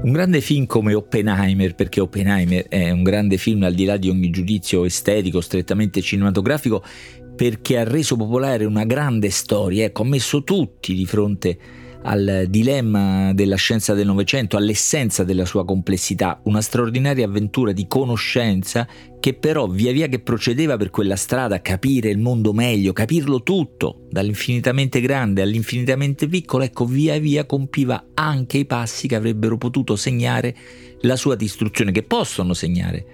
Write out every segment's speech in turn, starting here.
Un grande film come Oppenheimer, perché Oppenheimer è un grande film al di là di ogni giudizio estetico, strettamente cinematografico, perché ha reso popolare una grande storia, ecco, ha messo tutti di fronte al dilemma della scienza del Novecento, all'essenza della sua complessità, una straordinaria avventura di conoscenza che però via via che procedeva per quella strada, capire il mondo meglio, capirlo tutto, dall'infinitamente grande all'infinitamente piccolo, ecco, via via compiva anche i passi che avrebbero potuto segnare la sua distruzione, che possono segnare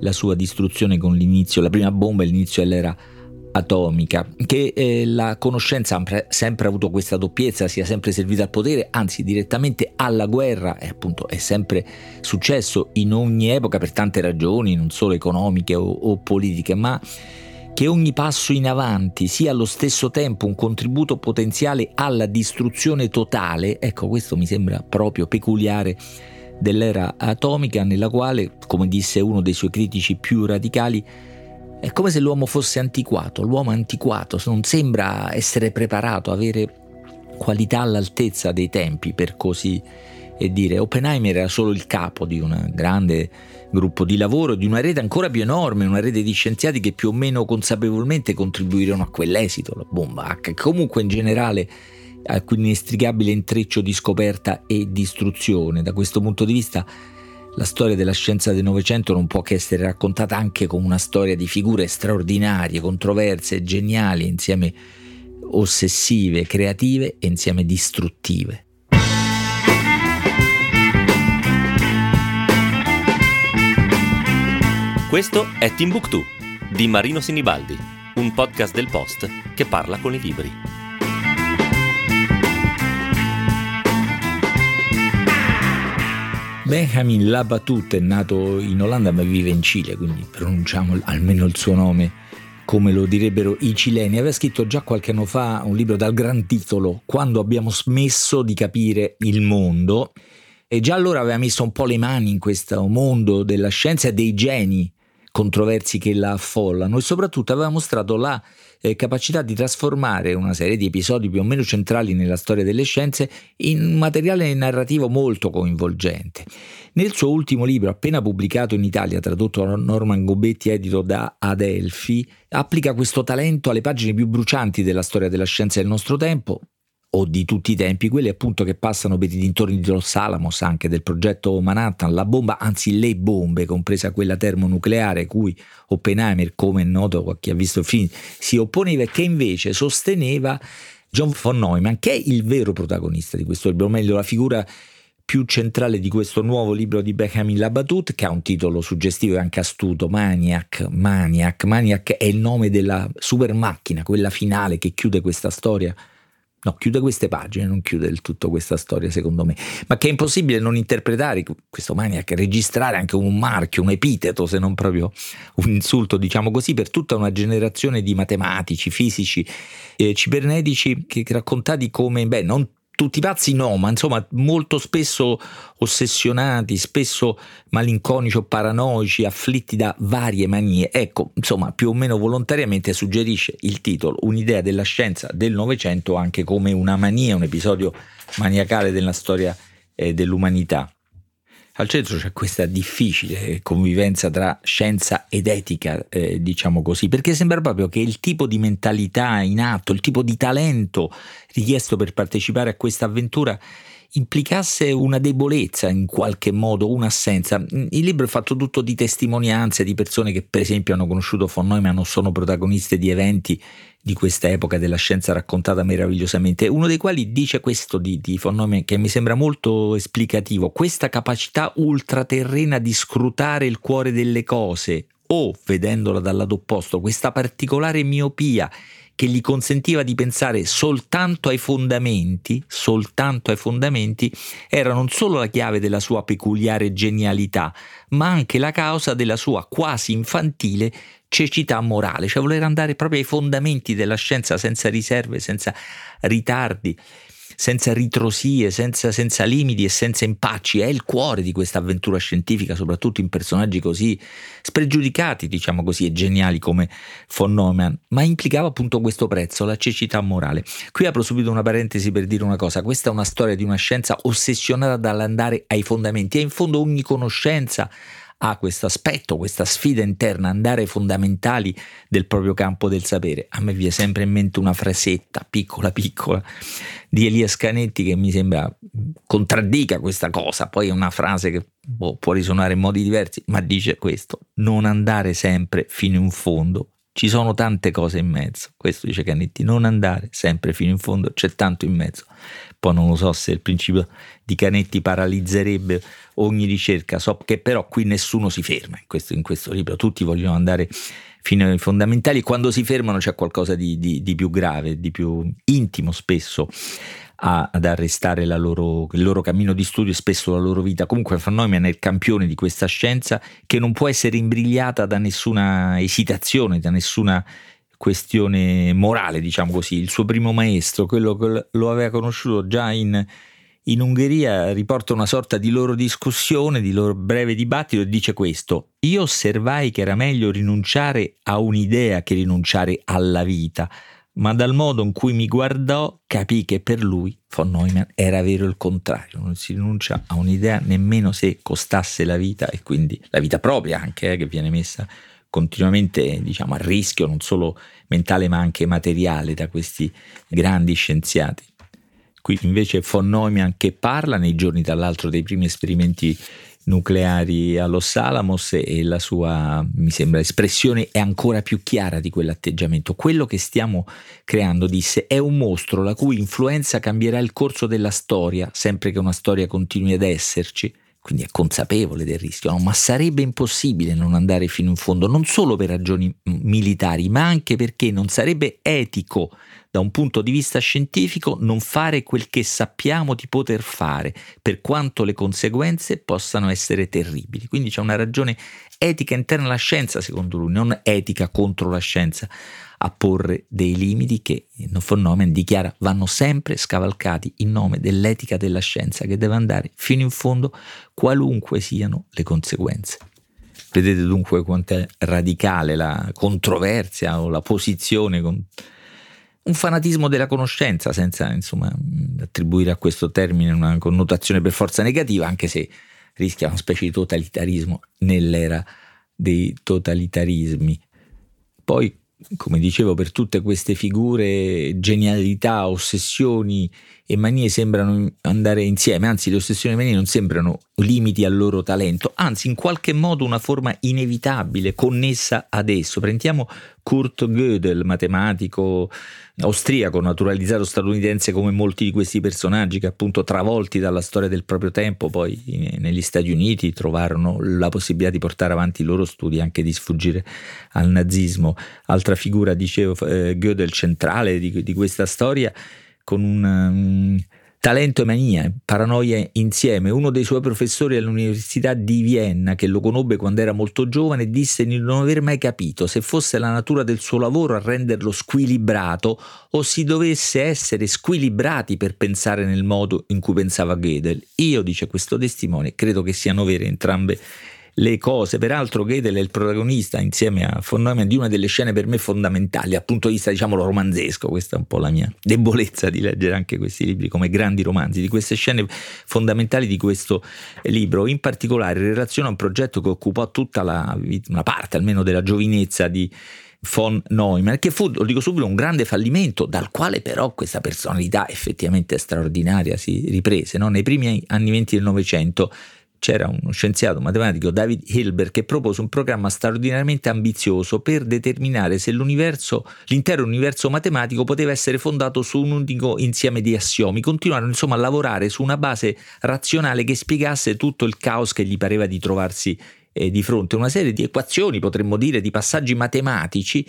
la sua distruzione con l'inizio, la prima bomba, l'inizio dell'era atomica, che eh, la conoscenza ha sempre avuto questa doppiezza, sia sempre servita al potere, anzi direttamente alla guerra, e appunto è sempre successo in ogni epoca per tante ragioni, non solo economiche o, o politiche, ma che ogni passo in avanti sia allo stesso tempo un contributo potenziale alla distruzione totale, ecco questo mi sembra proprio peculiare dell'era atomica nella quale, come disse uno dei suoi critici più radicali, è come se l'uomo fosse antiquato, l'uomo antiquato, non sembra essere preparato, avere qualità all'altezza dei tempi, per così dire. Oppenheimer era solo il capo di un grande gruppo di lavoro, di una rete ancora più enorme, una rete di scienziati che più o meno consapevolmente contribuirono a quell'esito, la bomba H, comunque in generale a quell'inestricabile intreccio di scoperta e distruzione. Da questo punto di vista la storia della scienza del Novecento non può che essere raccontata anche come una storia di figure straordinarie, controverse, geniali, insieme ossessive, creative e insieme distruttive. Questo è Timbuktu di Marino Sinibaldi, un podcast del Post che parla con i libri. Benjamin Labatut è nato in Olanda ma vive in Cile, quindi pronunciamo almeno il suo nome come lo direbbero i cileni. Aveva scritto già qualche anno fa un libro dal gran titolo Quando abbiamo smesso di capire il mondo e già allora aveva messo un po' le mani in questo mondo della scienza e dei geni controversi che la affollano e soprattutto aveva mostrato la eh, capacità di trasformare una serie di episodi più o meno centrali nella storia delle scienze in un materiale narrativo molto coinvolgente. Nel suo ultimo libro, appena pubblicato in Italia, tradotto da Norman Gobetti, edito da Adelphi, applica questo talento alle pagine più brucianti della storia della scienza del nostro tempo, o di tutti i tempi, quelli appunto che passano per i dintorni di Los Alamos, anche del progetto Manhattan, la bomba, anzi le bombe, compresa quella termonucleare, cui Oppenheimer, come è noto a chi ha visto il film, si opponeva e che invece sosteneva John von Neumann, che è il vero protagonista di questo libro, o meglio la figura più centrale di questo nuovo libro di Benjamin Labatut, che ha un titolo suggestivo e anche astuto, Maniac. Maniac. Maniac è il nome della super macchina, quella finale che chiude questa storia No, chiude queste pagine, non chiude del tutto questa storia, secondo me. Ma che è impossibile non interpretare questo maniac, registrare anche un marchio, un epiteto, se non proprio un insulto, diciamo così, per tutta una generazione di matematici, fisici, eh, cibernetici, che raccontati come, beh, non tutti pazzi no, ma insomma molto spesso ossessionati, spesso malinconici o paranoici, afflitti da varie manie. Ecco, insomma, più o meno volontariamente suggerisce il titolo, un'idea della scienza del Novecento anche come una mania, un episodio maniacale della storia eh, dell'umanità. Al centro c'è questa difficile convivenza tra scienza ed etica, eh, diciamo così, perché sembra proprio che il tipo di mentalità in atto, il tipo di talento richiesto per partecipare a questa avventura implicasse una debolezza in qualche modo, un'assenza. Il libro è fatto tutto di testimonianze di persone che per esempio hanno conosciuto von Neumann o sono protagoniste di eventi di questa epoca della scienza raccontata meravigliosamente, uno dei quali dice questo di, di von Neumann che mi sembra molto esplicativo, questa capacità ultraterrena di scrutare il cuore delle cose o, vedendola dal lato opposto, questa particolare miopia che gli consentiva di pensare soltanto ai fondamenti, soltanto ai fondamenti, era non solo la chiave della sua peculiare genialità, ma anche la causa della sua quasi infantile cecità morale, cioè voler andare proprio ai fondamenti della scienza senza riserve, senza ritardi senza ritrosie, senza, senza limiti e senza impacci. È il cuore di questa avventura scientifica, soprattutto in personaggi così spregiudicati, diciamo così, e geniali come von Neumann, ma implicava appunto questo prezzo, la cecità morale. Qui apro subito una parentesi per dire una cosa, questa è una storia di una scienza ossessionata dall'andare ai fondamenti e in fondo ogni conoscenza ha questo aspetto, questa sfida interna, andare ai fondamentali del proprio campo del sapere. A me viene sempre in mente una frasetta piccola piccola di Elia Scanetti che mi sembra contraddica questa cosa, poi è una frase che boh, può risuonare in modi diversi, ma dice questo, non andare sempre fino in fondo ci sono tante cose in mezzo, questo dice Canetti, non andare sempre fino in fondo, c'è tanto in mezzo. Poi non lo so se il principio di Canetti paralizzerebbe ogni ricerca, so che però qui nessuno si ferma in questo, in questo libro, tutti vogliono andare fino ai fondamentali quando si fermano c'è qualcosa di, di, di più grave, di più intimo spesso a, ad arrestare loro, il loro cammino di studio e spesso la loro vita. Comunque Van Neumann è il campione di questa scienza che non può essere imbrigliata da nessuna esitazione, da nessuna questione morale, diciamo così. Il suo primo maestro, quello che lo aveva conosciuto già in, in Ungheria, riporta una sorta di loro discussione, di loro breve dibattito e dice questo: Io osservai che era meglio rinunciare a un'idea che rinunciare alla vita ma dal modo in cui mi guardò capì che per lui, von Neumann, era vero il contrario, non si rinuncia a un'idea nemmeno se costasse la vita e quindi la vita propria anche, eh, che viene messa continuamente diciamo, a rischio, non solo mentale ma anche materiale da questi grandi scienziati. Qui invece von Neumann che parla nei giorni tra l'altro dei primi esperimenti nucleari allo Salamos e la sua, mi sembra, espressione è ancora più chiara di quell'atteggiamento. Quello che stiamo creando, disse, è un mostro la cui influenza cambierà il corso della storia, sempre che una storia continui ad esserci. Quindi è consapevole del rischio, no? ma sarebbe impossibile non andare fino in fondo, non solo per ragioni militari, ma anche perché non sarebbe etico da un punto di vista scientifico non fare quel che sappiamo di poter fare, per quanto le conseguenze possano essere terribili. Quindi c'è una ragione etica interna alla scienza, secondo lui, non etica contro la scienza, a porre dei limiti che von Neumann dichiara vanno sempre scavalcati in nome dell'etica della scienza che deve andare fino in fondo qualunque siano le conseguenze. Vedete dunque quanto è radicale la controversia o la posizione con un fanatismo della conoscenza, senza insomma, attribuire a questo termine una connotazione per forza negativa, anche se rischia una specie di totalitarismo nell'era dei totalitarismi. Poi, come dicevo, per tutte queste figure, genialità, ossessioni e manie sembrano andare insieme, anzi le ossessioni e manie non sembrano limiti al loro talento, anzi in qualche modo una forma inevitabile, connessa ad esso. Prendiamo Kurt Gödel, matematico austriaco, naturalizzato statunitense come molti di questi personaggi che appunto travolti dalla storia del proprio tempo poi negli Stati Uniti trovarono la possibilità di portare avanti i loro studi anche di sfuggire al nazismo. Altra figura, dicevo, eh, Gödel centrale di, di questa storia con un, um, talento e mania, paranoia insieme. Uno dei suoi professori all'Università di Vienna, che lo conobbe quando era molto giovane, disse di non aver mai capito se fosse la natura del suo lavoro a renderlo squilibrato o si dovesse essere squilibrati per pensare nel modo in cui pensava Gödel. Io, dice questo testimone, credo che siano vere entrambe le cose. Peraltro Gödel è il protagonista insieme a Neumann di una delle scene per me fondamentali dal punto di vista diciamo romanzesco, questa è un po' la mia debolezza di leggere anche questi libri come grandi romanzi, di queste scene fondamentali di questo libro, in particolare in relazione a un progetto che occupò tutta la, una parte almeno della giovinezza di von Neumann, che fu, lo dico subito, un grande fallimento, dal quale però questa personalità effettivamente straordinaria si riprese. No? Nei primi anni 20 del Novecento c'era uno scienziato matematico, David Hilbert, che propose un programma straordinariamente ambizioso per determinare se l'intero universo matematico poteva essere fondato su un unico insieme di assiomi. Continuarono insomma a lavorare su una base razionale che spiegasse tutto il caos che gli pareva di trovarsi eh, di fronte, una serie di equazioni, potremmo dire, di passaggi matematici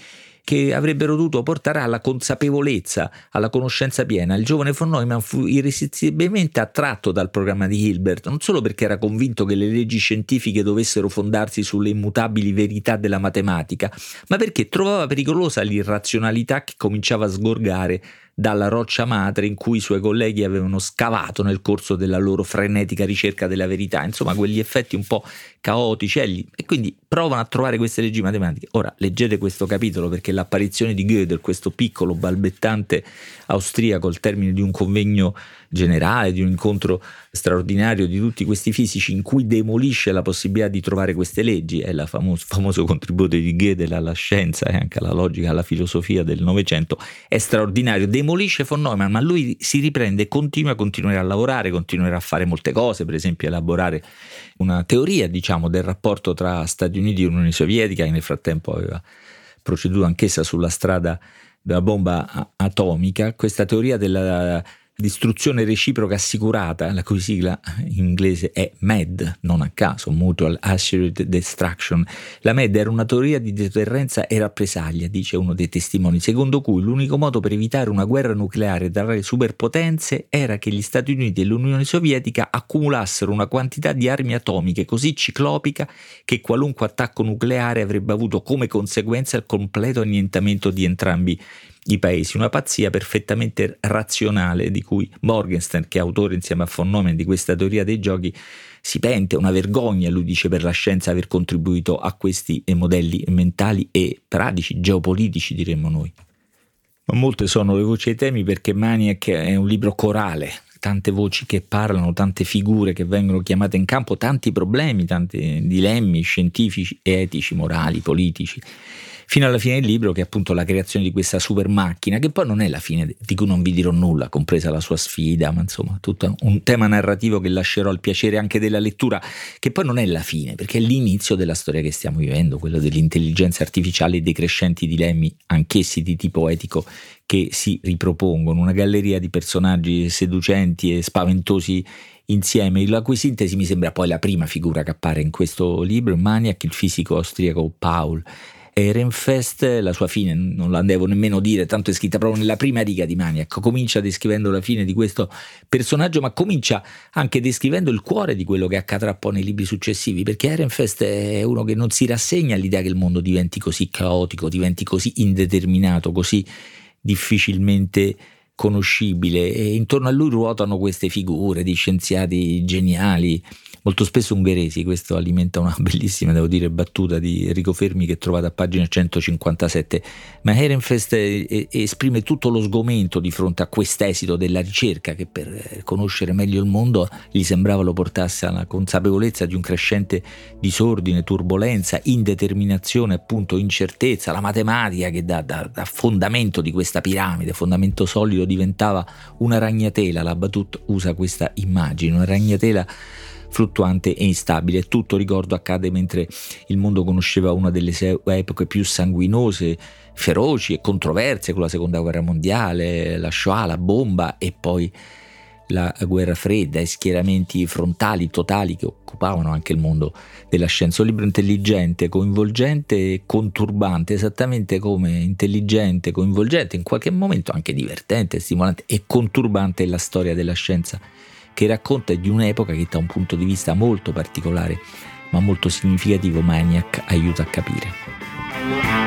che avrebbero dovuto portare alla consapevolezza, alla conoscenza piena. Il giovane von Neumann fu irresistibilmente attratto dal programma di Hilbert, non solo perché era convinto che le leggi scientifiche dovessero fondarsi sulle immutabili verità della matematica, ma perché trovava pericolosa l'irrazionalità che cominciava a sgorgare dalla roccia madre in cui i suoi colleghi avevano scavato nel corso della loro frenetica ricerca della verità, insomma quegli effetti un po' caotici e quindi provano a trovare queste leggi matematiche. Ora leggete questo capitolo perché l'apparizione di Gödel, questo piccolo balbettante austriaco al termine di un convegno generale, di un incontro straordinario di tutti questi fisici in cui demolisce la possibilità di trovare queste leggi, è il famoso, famoso contributo di Gödel alla scienza e anche alla logica, alla filosofia del Novecento, è straordinario, demolisce von Neumann, ma lui si riprende continua, continuerà a lavorare, continuerà a fare molte cose, per esempio elaborare una teoria diciamo, del rapporto tra Stati Uniti e Unione Sovietica, che nel frattempo aveva proceduto anch'essa sulla strada della bomba atomica, questa teoria della distruzione reciproca assicurata, la cui sigla in inglese è MAD, non a caso, Mutual Assured Destruction. La MAD era una teoria di deterrenza e rappresaglia, dice uno dei testimoni, secondo cui l'unico modo per evitare una guerra nucleare tra le superpotenze era che gli Stati Uniti e l'Unione Sovietica accumulassero una quantità di armi atomiche così ciclopica che qualunque attacco nucleare avrebbe avuto come conseguenza il completo annientamento di entrambi i paesi, una pazzia perfettamente razionale di cui Morgenstern, che è autore insieme a von di questa teoria dei giochi, si pente, una vergogna, lui dice, per la scienza aver contribuito a questi modelli mentali e pratici, geopolitici diremmo noi. Ma molte sono le voci e i temi perché Maniac è un libro corale, tante voci che parlano, tante figure che vengono chiamate in campo, tanti problemi, tanti dilemmi scientifici, etici, morali, politici fino alla fine del libro che è appunto la creazione di questa super macchina che poi non è la fine di cui non vi dirò nulla compresa la sua sfida ma insomma tutto un tema narrativo che lascerò al piacere anche della lettura che poi non è la fine perché è l'inizio della storia che stiamo vivendo quello dell'intelligenza artificiale e dei crescenti dilemmi anch'essi di tipo etico che si ripropongono. Una galleria di personaggi seducenti e spaventosi insieme, la cui sintesi mi sembra poi la prima figura che appare in questo libro, Maniac, il fisico austriaco Paul Ehrenfest, la sua fine non la devo nemmeno dire, tanto è scritta proprio nella prima riga di Maniac, comincia descrivendo la fine di questo personaggio, ma comincia anche descrivendo il cuore di quello che accadrà poi nei libri successivi, perché Ehrenfest è uno che non si rassegna all'idea che il mondo diventi così caotico, diventi così indeterminato, così difficilmente conoscibile e intorno a lui ruotano queste figure di scienziati geniali, molto spesso ungheresi, questo alimenta una bellissima, devo dire, battuta di Enrico Fermi che trovate a pagina 157, ma Ehrenfest esprime tutto lo sgomento di fronte a quest'esito della ricerca che per conoscere meglio il mondo gli sembrava lo portasse alla consapevolezza di un crescente disordine, turbolenza, indeterminazione, appunto incertezza, la matematica che da, da, da fondamento di questa piramide, fondamento solido diventava una ragnatela, la Batut usa questa immagine, una ragnatela fluttuante e instabile. Tutto ricordo accade mentre il mondo conosceva una delle epoche più sanguinose, feroci e controverse con la seconda guerra mondiale, la Shoah, la bomba e poi la guerra fredda e schieramenti frontali totali che occupavano anche il mondo della scienza. Un libro intelligente, coinvolgente e conturbante, esattamente come intelligente, coinvolgente, in qualche momento anche divertente, stimolante e conturbante è la storia della scienza che racconta di un'epoca che da un punto di vista molto particolare ma molto significativo Maniac aiuta a capire.